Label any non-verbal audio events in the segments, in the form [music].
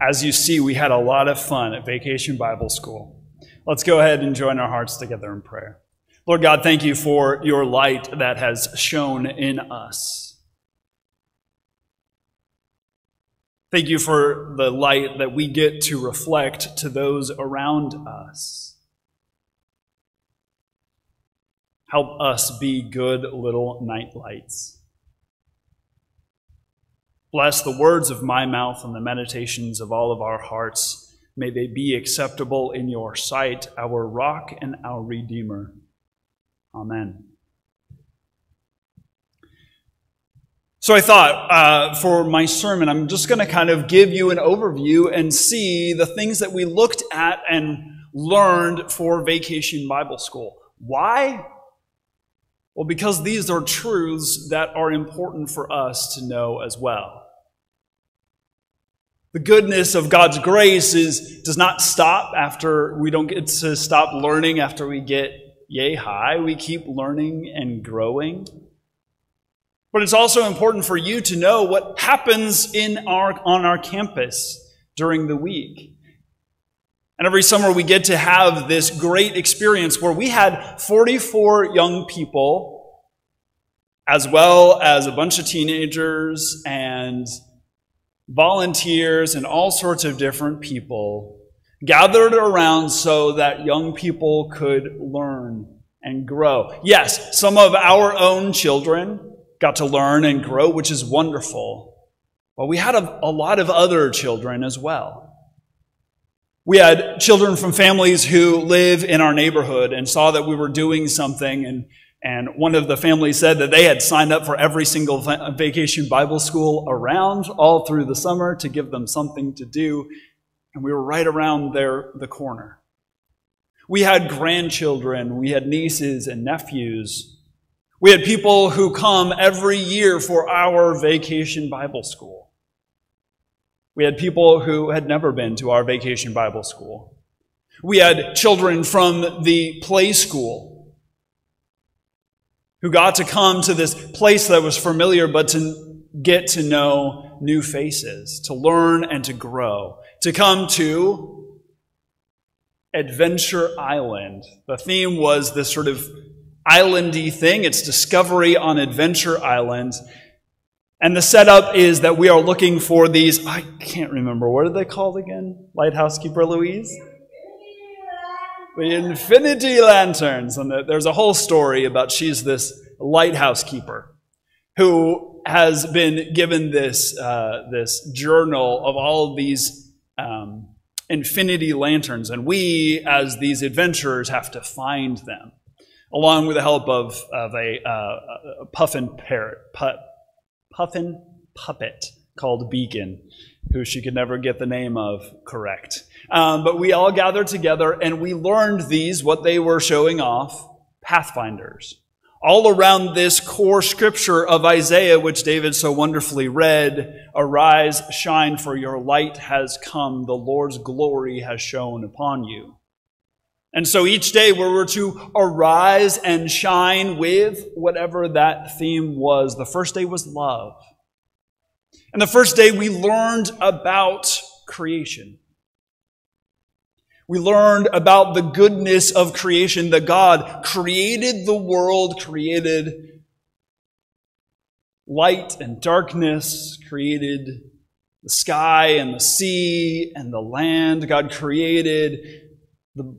as you see, we had a lot of fun at Vacation Bible School. Let's go ahead and join our hearts together in prayer. Lord God, thank you for your light that has shone in us. Thank you for the light that we get to reflect to those around us. Help us be good little night lights. Bless the words of my mouth and the meditations of all of our hearts. May they be acceptable in your sight, our rock and our redeemer. Amen. So I thought uh, for my sermon, I'm just going to kind of give you an overview and see the things that we looked at and learned for Vacation Bible School. Why? Well, because these are truths that are important for us to know as well. The goodness of God's grace is, does not stop after we don't get to stop learning after we get yay high. We keep learning and growing. But it's also important for you to know what happens in our, on our campus during the week. And every summer we get to have this great experience where we had 44 young people, as well as a bunch of teenagers and volunteers and all sorts of different people gathered around so that young people could learn and grow. Yes, some of our own children got to learn and grow, which is wonderful. But we had a, a lot of other children as well. We had children from families who live in our neighborhood and saw that we were doing something. And, and one of the families said that they had signed up for every single vacation Bible school around all through the summer to give them something to do. And we were right around there, the corner. We had grandchildren, we had nieces and nephews. We had people who come every year for our vacation Bible school. We had people who had never been to our vacation Bible school. We had children from the play school who got to come to this place that was familiar, but to get to know new faces, to learn and to grow, to come to Adventure Island. The theme was this sort of islandy thing. It's discovery on Adventure Island. And the setup is that we are looking for these, I can't remember, what are they called again? Lighthouse Keeper Louise? The Infinity Lanterns. And there's a whole story about she's this lighthouse keeper who has been given this, uh, this journal of all of these um, infinity lanterns. And we, as these adventurers, have to find them, along with the help of, of a, uh, a puffin parrot, puffin puppet called Beacon, who she could never get the name of correct. Um, but we all gathered together and we learned these, what they were showing off, pathfinders. All around this core scripture of Isaiah, which David so wonderfully read, arise, shine, for your light has come, the Lord's glory has shone upon you. And so each day we were to arise and shine with whatever that theme was. The first day was love. And the first day we learned about creation. We learned about the goodness of creation, that God created the world, created light and darkness, created the sky and the sea and the land. God created the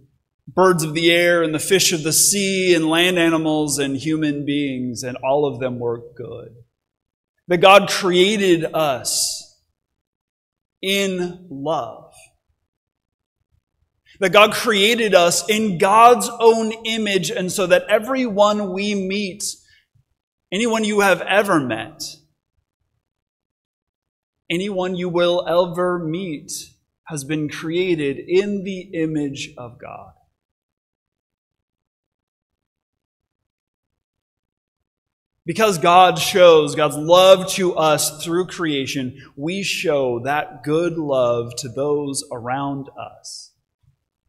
birds of the air and the fish of the sea and land animals and human beings, and all of them were good. That God created us in love. That God created us in God's own image, and so that everyone we meet, anyone you have ever met, anyone you will ever meet, has been created in the image of God. Because God shows God's love to us through creation, we show that good love to those around us.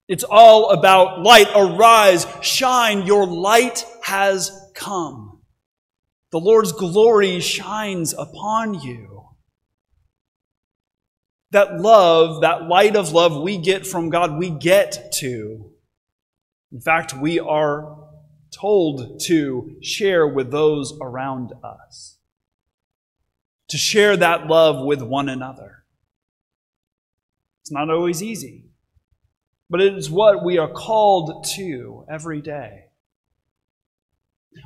It's all about light. Arise, shine, your light has come. The Lord's glory shines upon you. That love, that light of love we get from God, we get to. In fact, we are told to share with those around us, to share that love with one another. It's not always easy, but it is what we are called to every day.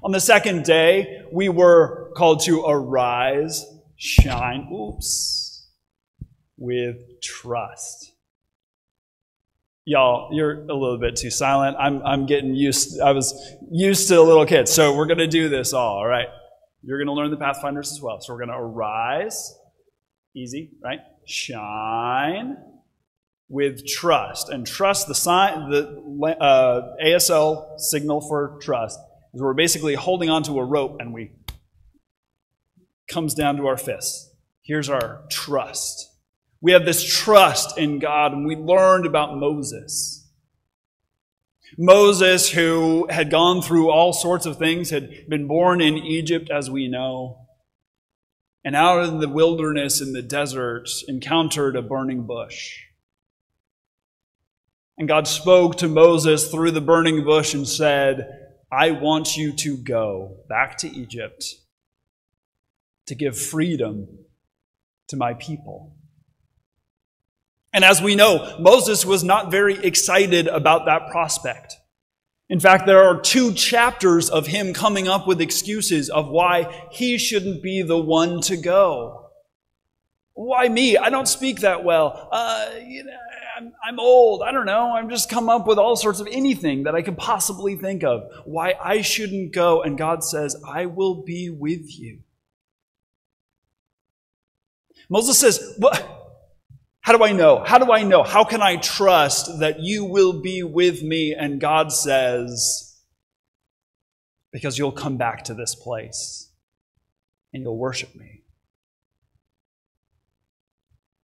On the second day, we were called to arise, shine, oops, with trust. Y'all, you're a little bit too silent. I'm, I'm getting used, I was used to a little kids So we're going to do this all, all right? You're going to learn the Pathfinders as well. So we're going to arise, easy, right? Shine with trust. And trust, the sign, the uh, ASL signal for trust, is we're basically holding onto a rope and we comes down to our fists. Here's our trust. We have this trust in God, and we learned about Moses. Moses, who had gone through all sorts of things, had been born in Egypt, as we know, and out in the wilderness in the desert encountered a burning bush. And God spoke to Moses through the burning bush and said, I want you to go back to Egypt to give freedom to my people. And as we know, Moses was not very excited about that prospect. In fact, there are two chapters of him coming up with excuses of why he shouldn't be the one to go. Why me? I don't speak that well. Uh, you know, I'm, I'm old. I don't know. I'm just come up with all sorts of anything that I could possibly think of. Why I shouldn't go. And God says, I will be with you. Moses says, What? How do I know? How do I know? How can I trust that you will be with me? And God says, Because you'll come back to this place and you'll worship me.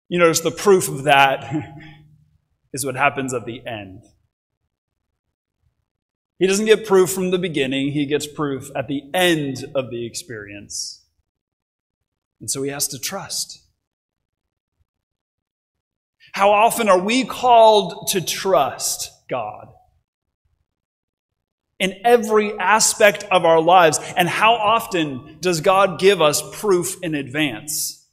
You notice the proof of that [laughs] is what happens at the end. He doesn't get proof from the beginning, he gets proof at the end of the experience. And so he has to trust. How often are we called to trust God? In every aspect of our lives. And how often does God give us proof in advance?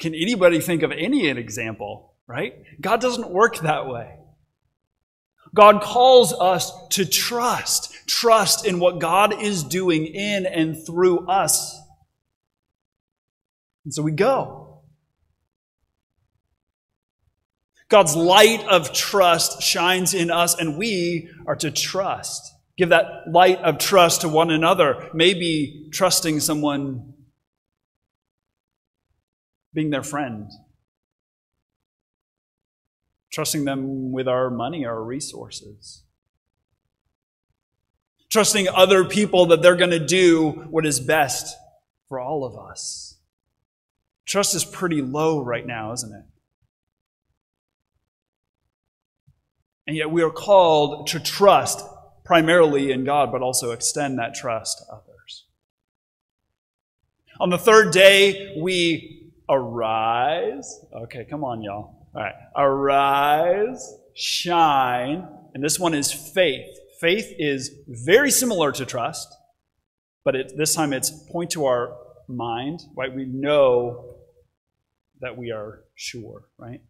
Can anybody think of any example, right? God doesn't work that way. God calls us to trust, trust in what God is doing in and through us. And so we go. God's light of trust shines in us, and we are to trust. Give that light of trust to one another. Maybe trusting someone being their friend, trusting them with our money, our resources, trusting other people that they're going to do what is best for all of us. Trust is pretty low right now, isn't it? And yet we are called to trust primarily in God, but also extend that trust to others. On the third day, we arise. Okay, come on, y'all. All right. Arise, shine. And this one is faith. Faith is very similar to trust, but it, this time it's point to our mind, right? We know that we are sure, right?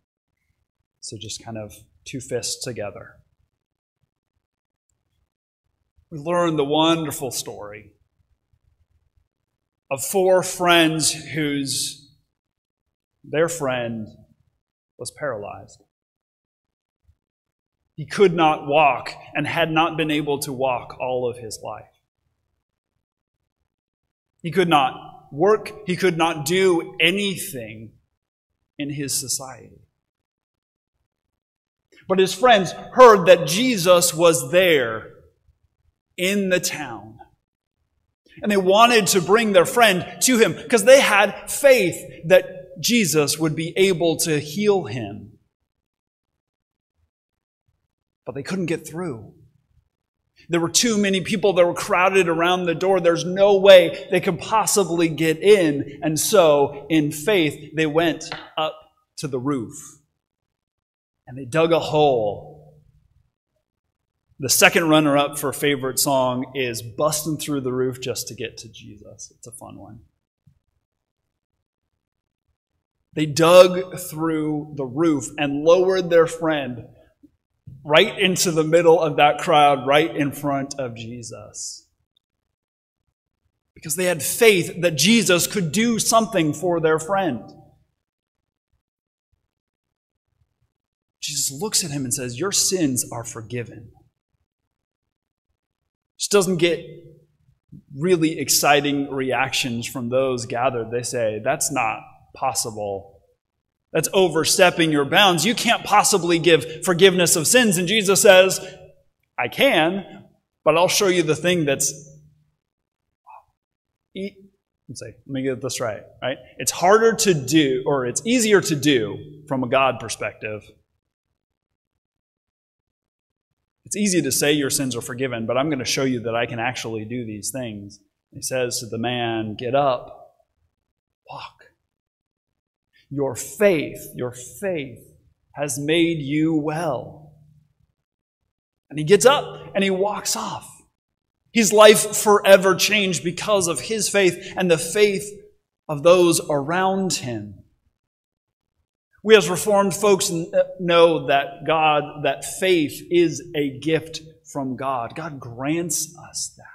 So just kind of two fists together. We learn the wonderful story of four friends whose their friend was paralyzed. He could not walk and had not been able to walk all of his life. He could not work, he could not do anything in his society. But his friends heard that Jesus was there in the town. And they wanted to bring their friend to him because they had faith that Jesus would be able to heal him. But they couldn't get through. There were too many people that were crowded around the door. There's no way they could possibly get in. And so, in faith, they went up to the roof and they dug a hole. The second runner up for favorite song is Busting Through the Roof Just to Get to Jesus. It's a fun one. They dug through the roof and lowered their friend right into the middle of that crowd, right in front of Jesus. Because they had faith that Jesus could do something for their friend. Jesus looks at him and says, Your sins are forgiven. Just doesn't get really exciting reactions from those gathered. They say, That's not possible. That's overstepping your bounds. You can't possibly give forgiveness of sins. And Jesus says, I can, but I'll show you the thing that's. Let's say, let me get this right, right? It's harder to do, or it's easier to do from a God perspective. It's easy to say your sins are forgiven, but I'm going to show you that I can actually do these things. He says to the man, Get up, walk. Your faith, your faith has made you well. And he gets up and he walks off. His life forever changed because of his faith and the faith of those around him. We as Reformed folks uh, know that God, that faith is a gift from God. God grants us that.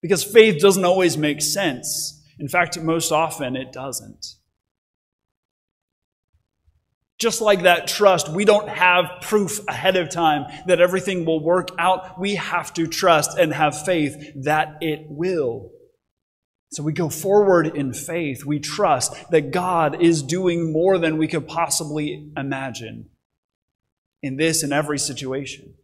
Because faith doesn't always make sense. In fact, most often it doesn't. Just like that trust, we don't have proof ahead of time that everything will work out. We have to trust and have faith that it will. So we go forward in faith. We trust that God is doing more than we could possibly imagine in this and every situation.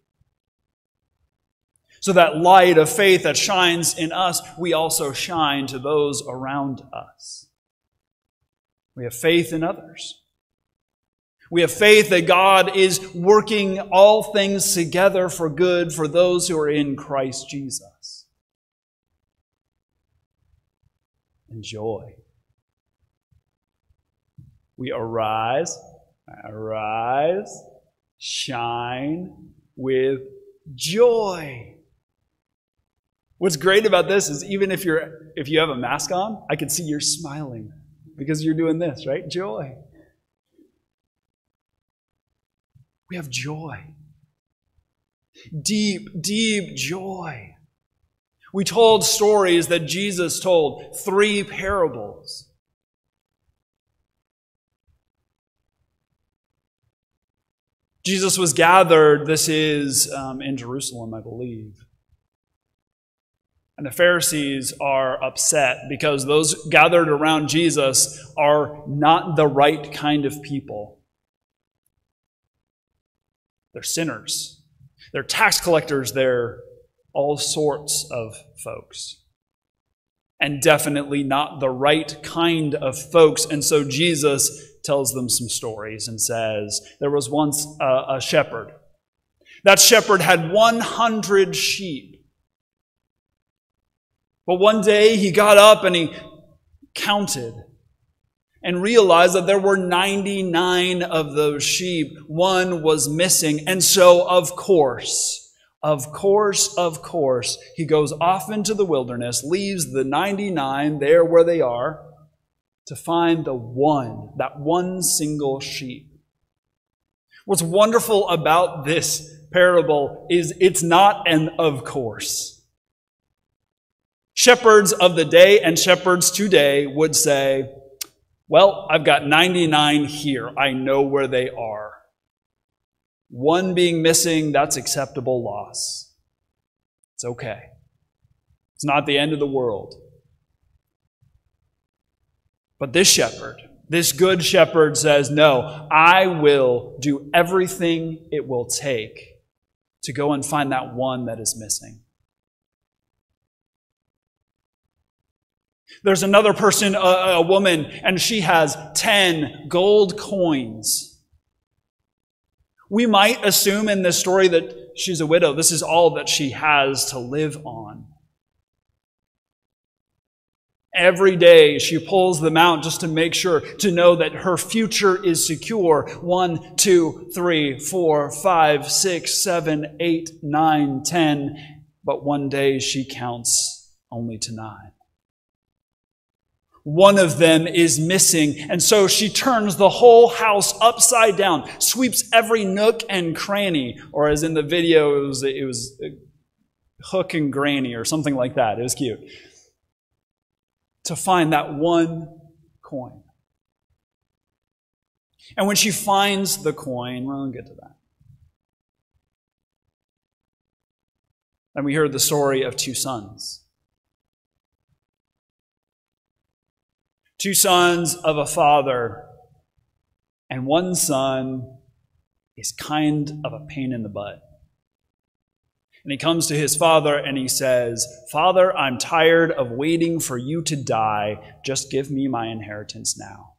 So that light of faith that shines in us, we also shine to those around us. We have faith in others. We have faith that God is working all things together for good for those who are in Christ Jesus. And joy. We arise, arise, shine with joy. What's great about this is even if you're if you have a mask on, I can see you're smiling because you're doing this, right? Joy. We have joy. Deep, deep joy. We told stories that Jesus told, three parables. Jesus was gathered, this is um, in Jerusalem, I believe. And the Pharisees are upset because those gathered around Jesus are not the right kind of people. They're sinners, they're tax collectors, they're all sorts of folks. And definitely not the right kind of folks. And so Jesus tells them some stories and says, There was once a, a shepherd. That shepherd had 100 sheep. But one day he got up and he counted and realized that there were 99 of those sheep. One was missing. And so, of course, of course, of course, he goes off into the wilderness, leaves the 99 there where they are to find the one, that one single sheep. What's wonderful about this parable is it's not an of course. Shepherds of the day and shepherds today would say, Well, I've got 99 here. I know where they are. One being missing, that's acceptable loss. It's okay. It's not the end of the world. But this shepherd, this good shepherd says, No, I will do everything it will take to go and find that one that is missing. There's another person, a, a woman, and she has 10 gold coins. We might assume in this story that she's a widow. This is all that she has to live on. Every day she pulls them out just to make sure to know that her future is secure. One, two, three, four, five, six, seven, eight, nine, ten. But one day she counts only to nine. One of them is missing, and so she turns the whole house upside down, sweeps every nook and cranny, or as in the video, it was, it was Hook and Granny or something like that. It was cute to find that one coin. And when she finds the coin, well, we'll get to that. And we heard the story of two sons. Two sons of a father, and one son is kind of a pain in the butt. And he comes to his father and he says, Father, I'm tired of waiting for you to die. Just give me my inheritance now.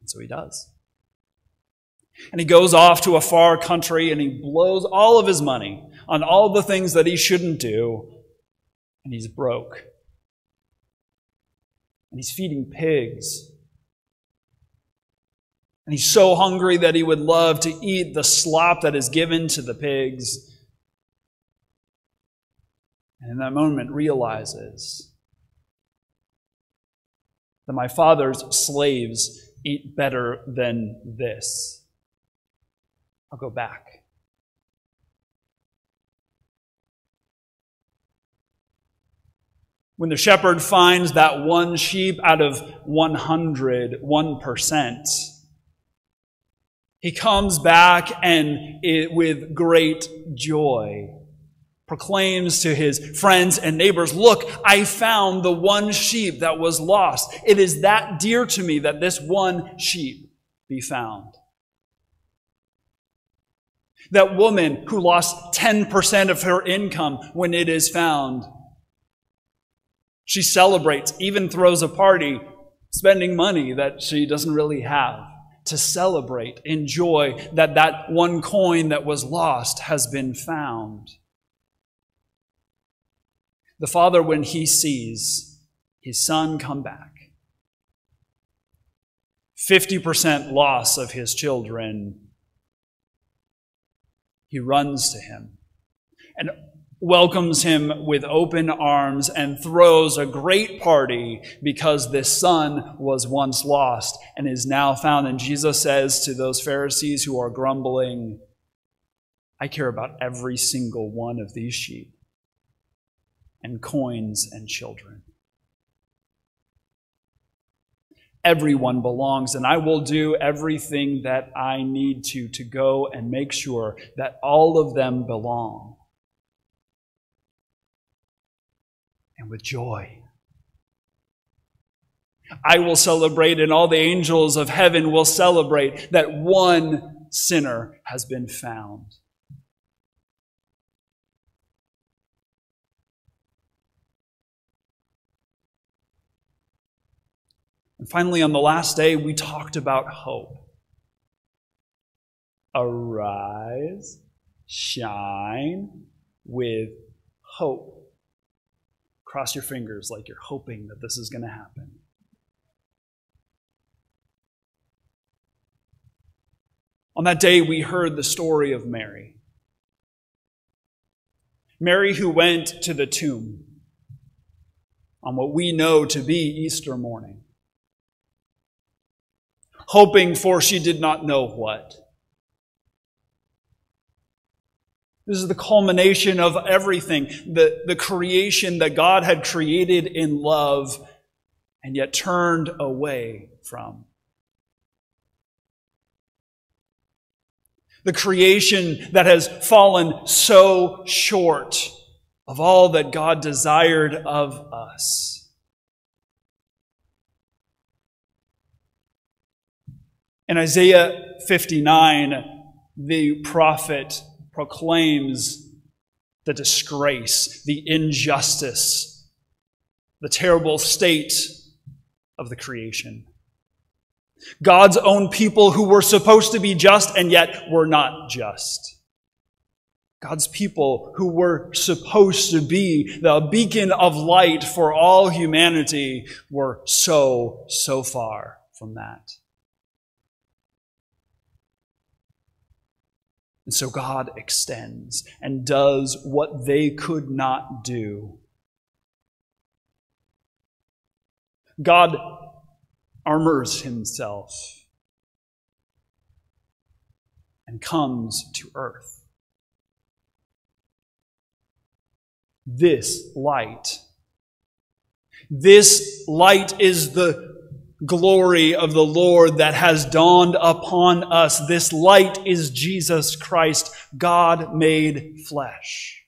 And so he does. And he goes off to a far country and he blows all of his money on all the things that he shouldn't do. And he's broke. And he's feeding pigs and he's so hungry that he would love to eat the slop that is given to the pigs. And in that moment, realizes that my father's slaves eat better than this. I'll go back. When the shepherd finds that one sheep out of 100, 1%, he comes back and it, with great joy proclaims to his friends and neighbors, Look, I found the one sheep that was lost. It is that dear to me that this one sheep be found. That woman who lost 10% of her income when it is found. She celebrates, even throws a party, spending money that she doesn't really have to celebrate, enjoy that that one coin that was lost has been found. The father, when he sees his son come back, 50% loss of his children, he runs to him and welcomes him with open arms and throws a great party because this son was once lost and is now found. And Jesus says to those Pharisees who are grumbling, I care about every single one of these sheep and coins and children. Everyone belongs, and I will do everything that I need to to go and make sure that all of them belong. And with joy. I will celebrate, and all the angels of heaven will celebrate that one sinner has been found. And finally, on the last day, we talked about hope. Arise, shine with hope. Cross your fingers like you're hoping that this is going to happen. On that day, we heard the story of Mary. Mary, who went to the tomb on what we know to be Easter morning, hoping for she did not know what. This is the culmination of everything, the, the creation that God had created in love and yet turned away from. The creation that has fallen so short of all that God desired of us. In Isaiah 59, the prophet proclaims the disgrace, the injustice, the terrible state of the creation. God's own people who were supposed to be just and yet were not just. God's people who were supposed to be the beacon of light for all humanity were so, so far from that. And so God extends and does what they could not do. God armors himself and comes to earth. This light, this light is the glory of the Lord that has dawned upon us. This light is Jesus Christ, God made flesh.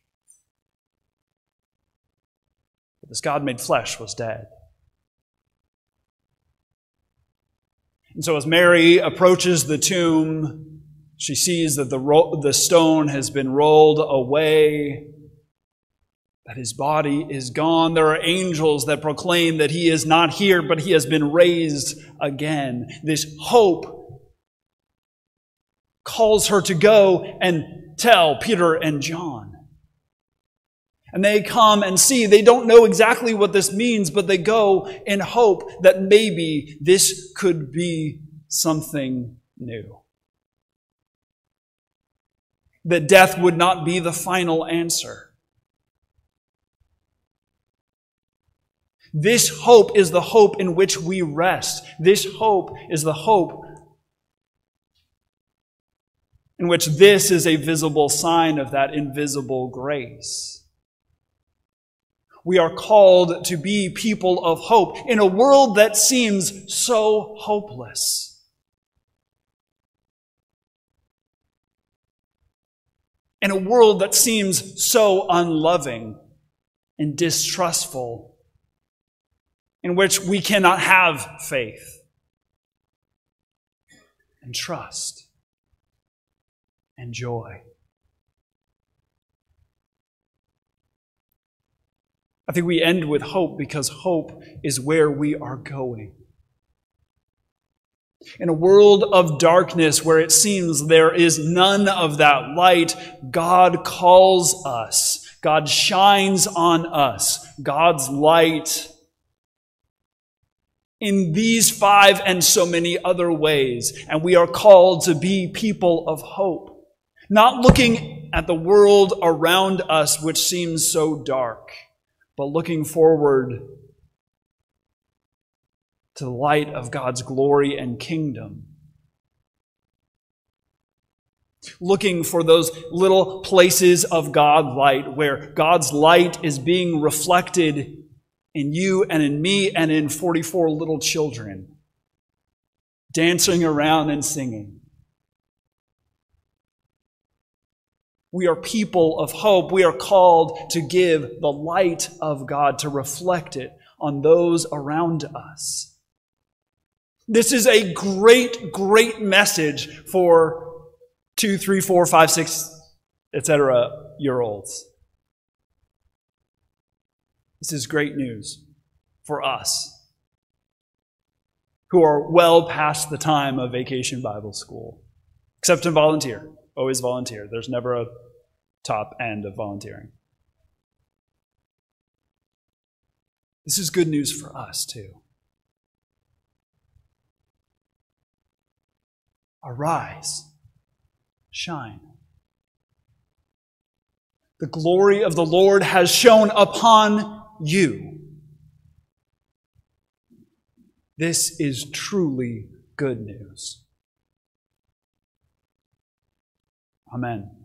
But this God made flesh was dead. And so as Mary approaches the tomb, she sees that the, ro- the stone has been rolled away, that his body is gone. There are angels that proclaim that he is not here, but he has been raised again. This hope calls her to go and tell Peter and John. And they come and see. They don't know exactly what this means, but they go in hope that maybe this could be something new. That death would not be the final answer. This hope is the hope in which we rest. This hope is the hope in which this is a visible sign of that invisible grace. We are called to be people of hope in a world that seems so hopeless. In a world that seems so unloving and distrustful, in which we cannot have faith and trust and joy. I think we end with hope because hope is where we are going. In a world of darkness where it seems there is none of that light, God calls us. God shines on us. God's light in these five and so many other ways. And we are called to be people of hope, not looking at the world around us, which seems so dark but looking forward to the light of God's glory and kingdom. Looking for those little places of God light where God's light is being reflected in you and in me and in 44 little children, dancing around and singing. We are people of hope. We are called to give the light of God, to reflect it on those around us. This is a great, great message for two, three, four, five, six, etc. year olds. This is great news for us who are well past the time of vacation Bible school. Except to volunteer. Always volunteer. There's never a top end of volunteering. This is good news for us, too. Arise, shine. The glory of the Lord has shone upon you. This is truly good news. Amen.